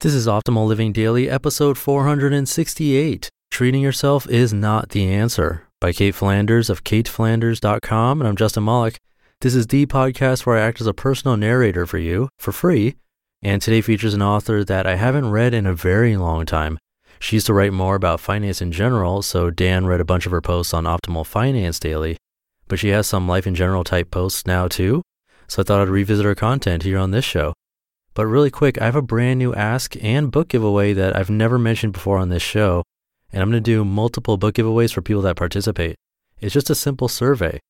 This is Optimal Living Daily, episode 468. Treating yourself is not the answer by Cait Flanders of caitflanders.com. And I'm Justin Malik. This is the podcast where I act as a personal narrator for you for free. And today features an author that I haven't read in a very long time. She used to write more about finance in general, so Dan read a bunch of her posts on Optimal Finance Daily. But she has some life in general type posts now too. So I thought I'd revisit her content here on this show. But really quick, I have a brand new ask and book giveaway that I've never mentioned before on this show. And I'm going to do multiple book giveaways for people that participate. It's just a simple survey.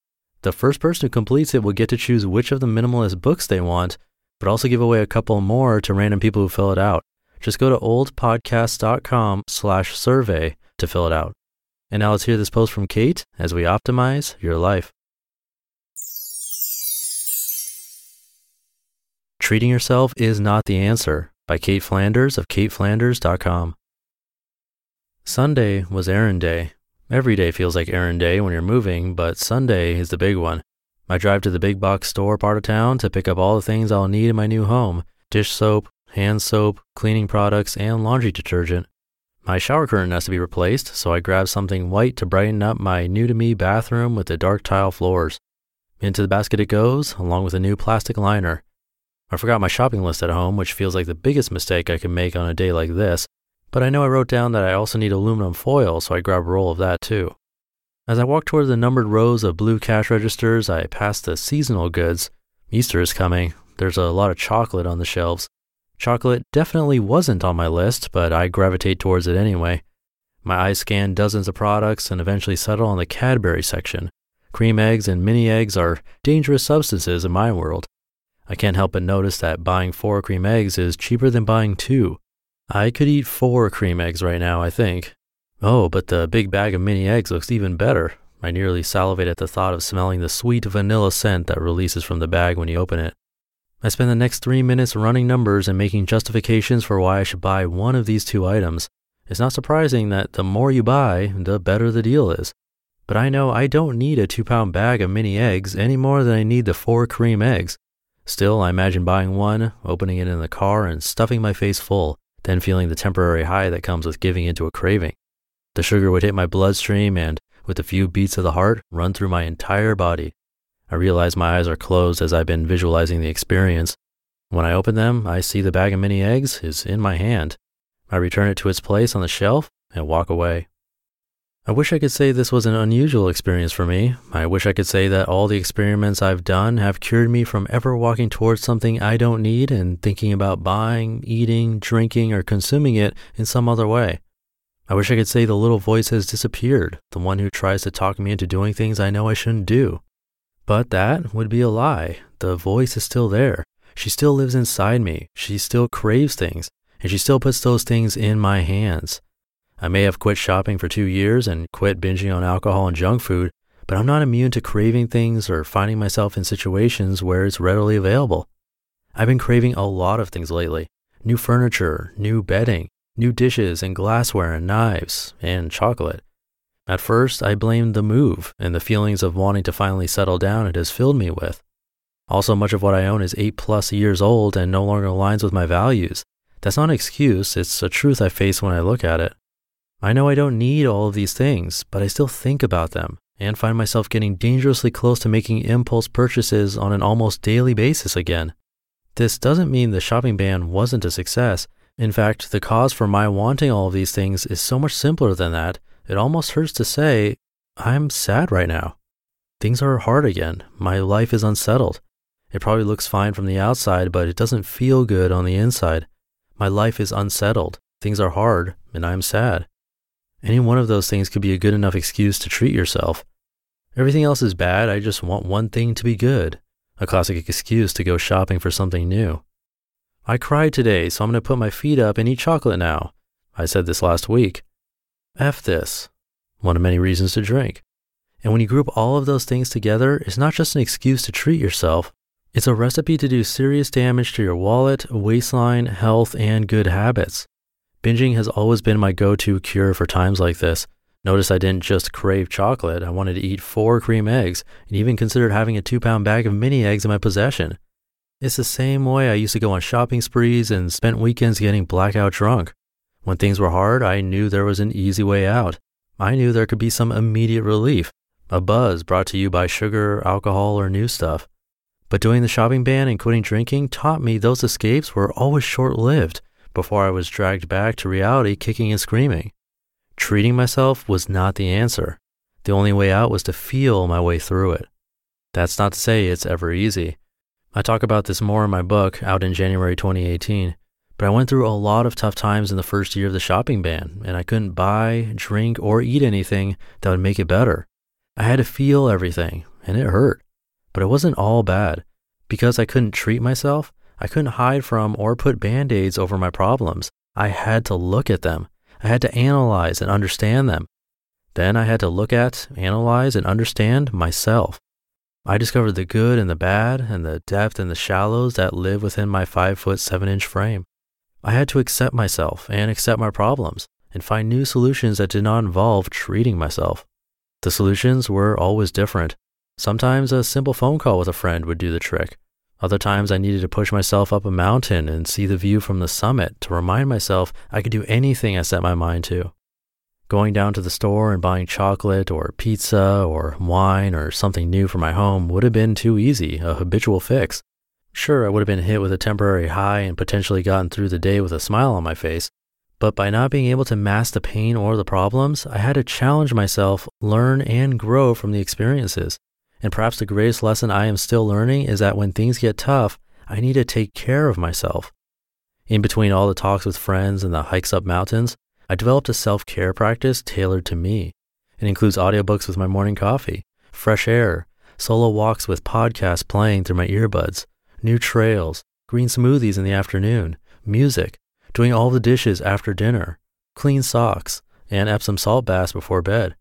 The first person who completes it will get to choose which of the minimalist books they want, but also give away a couple more to random people who fill it out. Just go to oldpodcast.com slash survey to fill it out. And now let's hear this post from Cait as we optimize your life. Treating Yourself is Not the Answer by Cait Flanders of caitflanders.com. Sunday was errand day. Every day feels like errand day when you're moving, but Sunday is the big one. I drive to the big box store part of town to pick up all the things I'll need in my new home dish soap, hand soap, cleaning products, and laundry detergent. My shower curtain has to be replaced, so I grab something white to brighten up my new to me bathroom with the dark tile floors. Into the basket it goes, along with a new plastic liner. I forgot my shopping list at home, which feels like the biggest mistake I could make on a day like this, but I know I wrote down that I also need aluminum foil, so I grab a roll of that too. As I walk toward the numbered rows of blue cash registers, I pass the seasonal goods. Easter is coming. There's a lot of chocolate on the shelves. Chocolate definitely wasn't on my list, but I gravitate towards it anyway. My eyes scan dozens of products and eventually settle on the Cadbury section. Cream eggs and mini eggs are dangerous substances in my world. I can't help but notice that buying four cream eggs is cheaper than buying two. I could eat four cream eggs right now, I think. Oh, but the big bag of mini eggs looks even better. I nearly salivate at the thought of smelling the sweet vanilla scent that releases from the bag when you open it. I spend the next three minutes running numbers and making justifications for why I should buy one of these two items. It's not surprising that the more you buy, the better the deal is. But I know I don't need a two pound bag of mini eggs any more than I need the four cream eggs. Still, I imagine buying one, opening it in the car, and stuffing my face full, then feeling the temporary high that comes with giving into a craving. The sugar would hit my bloodstream and, with a few beats of the heart, run through my entire body. I realize my eyes are closed as I've been visualizing the experience. When I open them, I see the bag of mini eggs is in my hand. I return it to its place on the shelf and walk away. I wish I could say this was an unusual experience for me. I wish I could say that all the experiments I've done have cured me from ever walking towards something I don't need and thinking about buying, eating, drinking, or consuming it in some other way. I wish I could say the little voice has disappeared, the one who tries to talk me into doing things I know I shouldn't do. But that would be a lie. The voice is still there. She still lives inside me. She still craves things, and she still puts those things in my hands. I may have quit shopping for two years and quit binging on alcohol and junk food, but I'm not immune to craving things or finding myself in situations where it's readily available. I've been craving a lot of things lately new furniture, new bedding, new dishes and glassware and knives, and chocolate. At first, I blamed the move and the feelings of wanting to finally settle down it has filled me with. Also, much of what I own is eight plus years old and no longer aligns with my values. That's not an excuse, it's a truth I face when I look at it. I know I don't need all of these things, but I still think about them and find myself getting dangerously close to making impulse purchases on an almost daily basis again. This doesn't mean the shopping ban wasn't a success. In fact, the cause for my wanting all of these things is so much simpler than that, it almost hurts to say, I'm sad right now. Things are hard again. My life is unsettled. It probably looks fine from the outside, but it doesn't feel good on the inside. My life is unsettled. Things are hard, and I'm sad. Any one of those things could be a good enough excuse to treat yourself. Everything else is bad, I just want one thing to be good. A classic excuse to go shopping for something new. I cried today, so I'm going to put my feet up and eat chocolate now. I said this last week. F this. One of many reasons to drink. And when you group all of those things together, it's not just an excuse to treat yourself, it's a recipe to do serious damage to your wallet, waistline, health, and good habits. Binging has always been my go to cure for times like this. Notice I didn't just crave chocolate, I wanted to eat four cream eggs and even considered having a two pound bag of mini eggs in my possession. It's the same way I used to go on shopping sprees and spent weekends getting blackout drunk. When things were hard, I knew there was an easy way out. I knew there could be some immediate relief, a buzz brought to you by sugar, alcohol, or new stuff. But doing the shopping ban and quitting drinking taught me those escapes were always short lived before I was dragged back to reality kicking and screaming. Treating myself was not the answer. The only way out was to feel my way through it. That's not to say it's ever easy. I talk about this more in my book out in January 2018. But I went through a lot of tough times in the first year of the shopping ban, and I couldn't buy, drink, or eat anything that would make it better. I had to feel everything, and it hurt. But it wasn't all bad. Because I couldn't treat myself, I couldn't hide from or put band aids over my problems. I had to look at them. I had to analyze and understand them. Then I had to look at, analyze, and understand myself. I discovered the good and the bad and the depth and the shallows that live within my five foot seven inch frame. I had to accept myself and accept my problems and find new solutions that did not involve treating myself. The solutions were always different. Sometimes a simple phone call with a friend would do the trick. Other times I needed to push myself up a mountain and see the view from the summit to remind myself I could do anything I set my mind to. Going down to the store and buying chocolate or pizza or wine or something new for my home would have been too easy, a habitual fix. Sure, I would have been hit with a temporary high and potentially gotten through the day with a smile on my face. But by not being able to mask the pain or the problems, I had to challenge myself, learn, and grow from the experiences. And perhaps the greatest lesson I am still learning is that when things get tough, I need to take care of myself. In between all the talks with friends and the hikes up mountains, I developed a self care practice tailored to me. It includes audiobooks with my morning coffee, fresh air, solo walks with podcasts playing through my earbuds, new trails, green smoothies in the afternoon, music, doing all the dishes after dinner, clean socks, and Epsom salt baths before bed.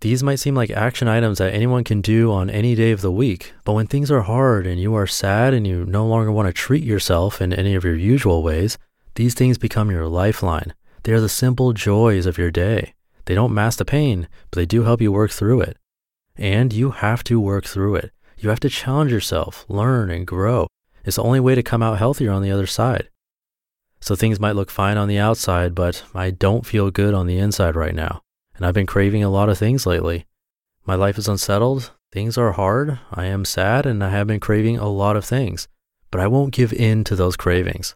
These might seem like action items that anyone can do on any day of the week, but when things are hard and you are sad and you no longer want to treat yourself in any of your usual ways, these things become your lifeline. They are the simple joys of your day. They don't mask the pain, but they do help you work through it. And you have to work through it. You have to challenge yourself, learn, and grow. It's the only way to come out healthier on the other side. So things might look fine on the outside, but I don't feel good on the inside right now. And I've been craving a lot of things lately. My life is unsettled. Things are hard. I am sad and I have been craving a lot of things, but I won't give in to those cravings.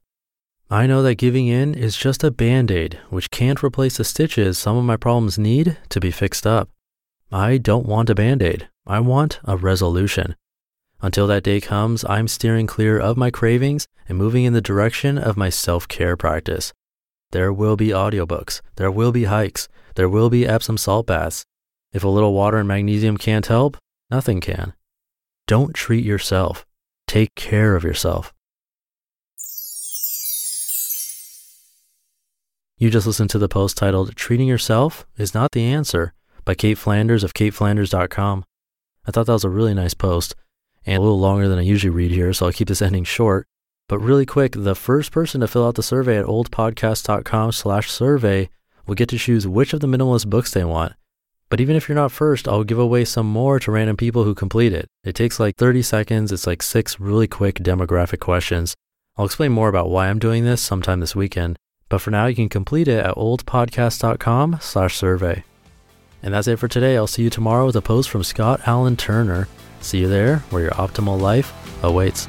I know that giving in is just a band aid, which can't replace the stitches some of my problems need to be fixed up. I don't want a band aid. I want a resolution. Until that day comes, I'm steering clear of my cravings and moving in the direction of my self care practice. There will be audiobooks, there will be hikes, there will be Epsom salt baths. If a little water and magnesium can't help, nothing can. Don't treat yourself. Take care of yourself. You just listened to the post titled Treating Yourself is Not the Answer by Cait Flanders of CaitFlanders.com. I thought that was a really nice post and a little longer than I usually read here, so I'll keep this ending short. But really quick, the first person to fill out the survey at oldpodcast.com slash survey will get to choose which of the minimalist books they want. But even if you're not first, I'll give away some more to random people who complete it. It takes like 30 seconds. It's like six really quick demographic questions. I'll explain more about why I'm doing this sometime this weekend. But for now, you can complete it at oldpodcast.com slash survey. And that's it for today. I'll see you tomorrow with a post from Scott Alan Turner. See you there where your optimal life awaits.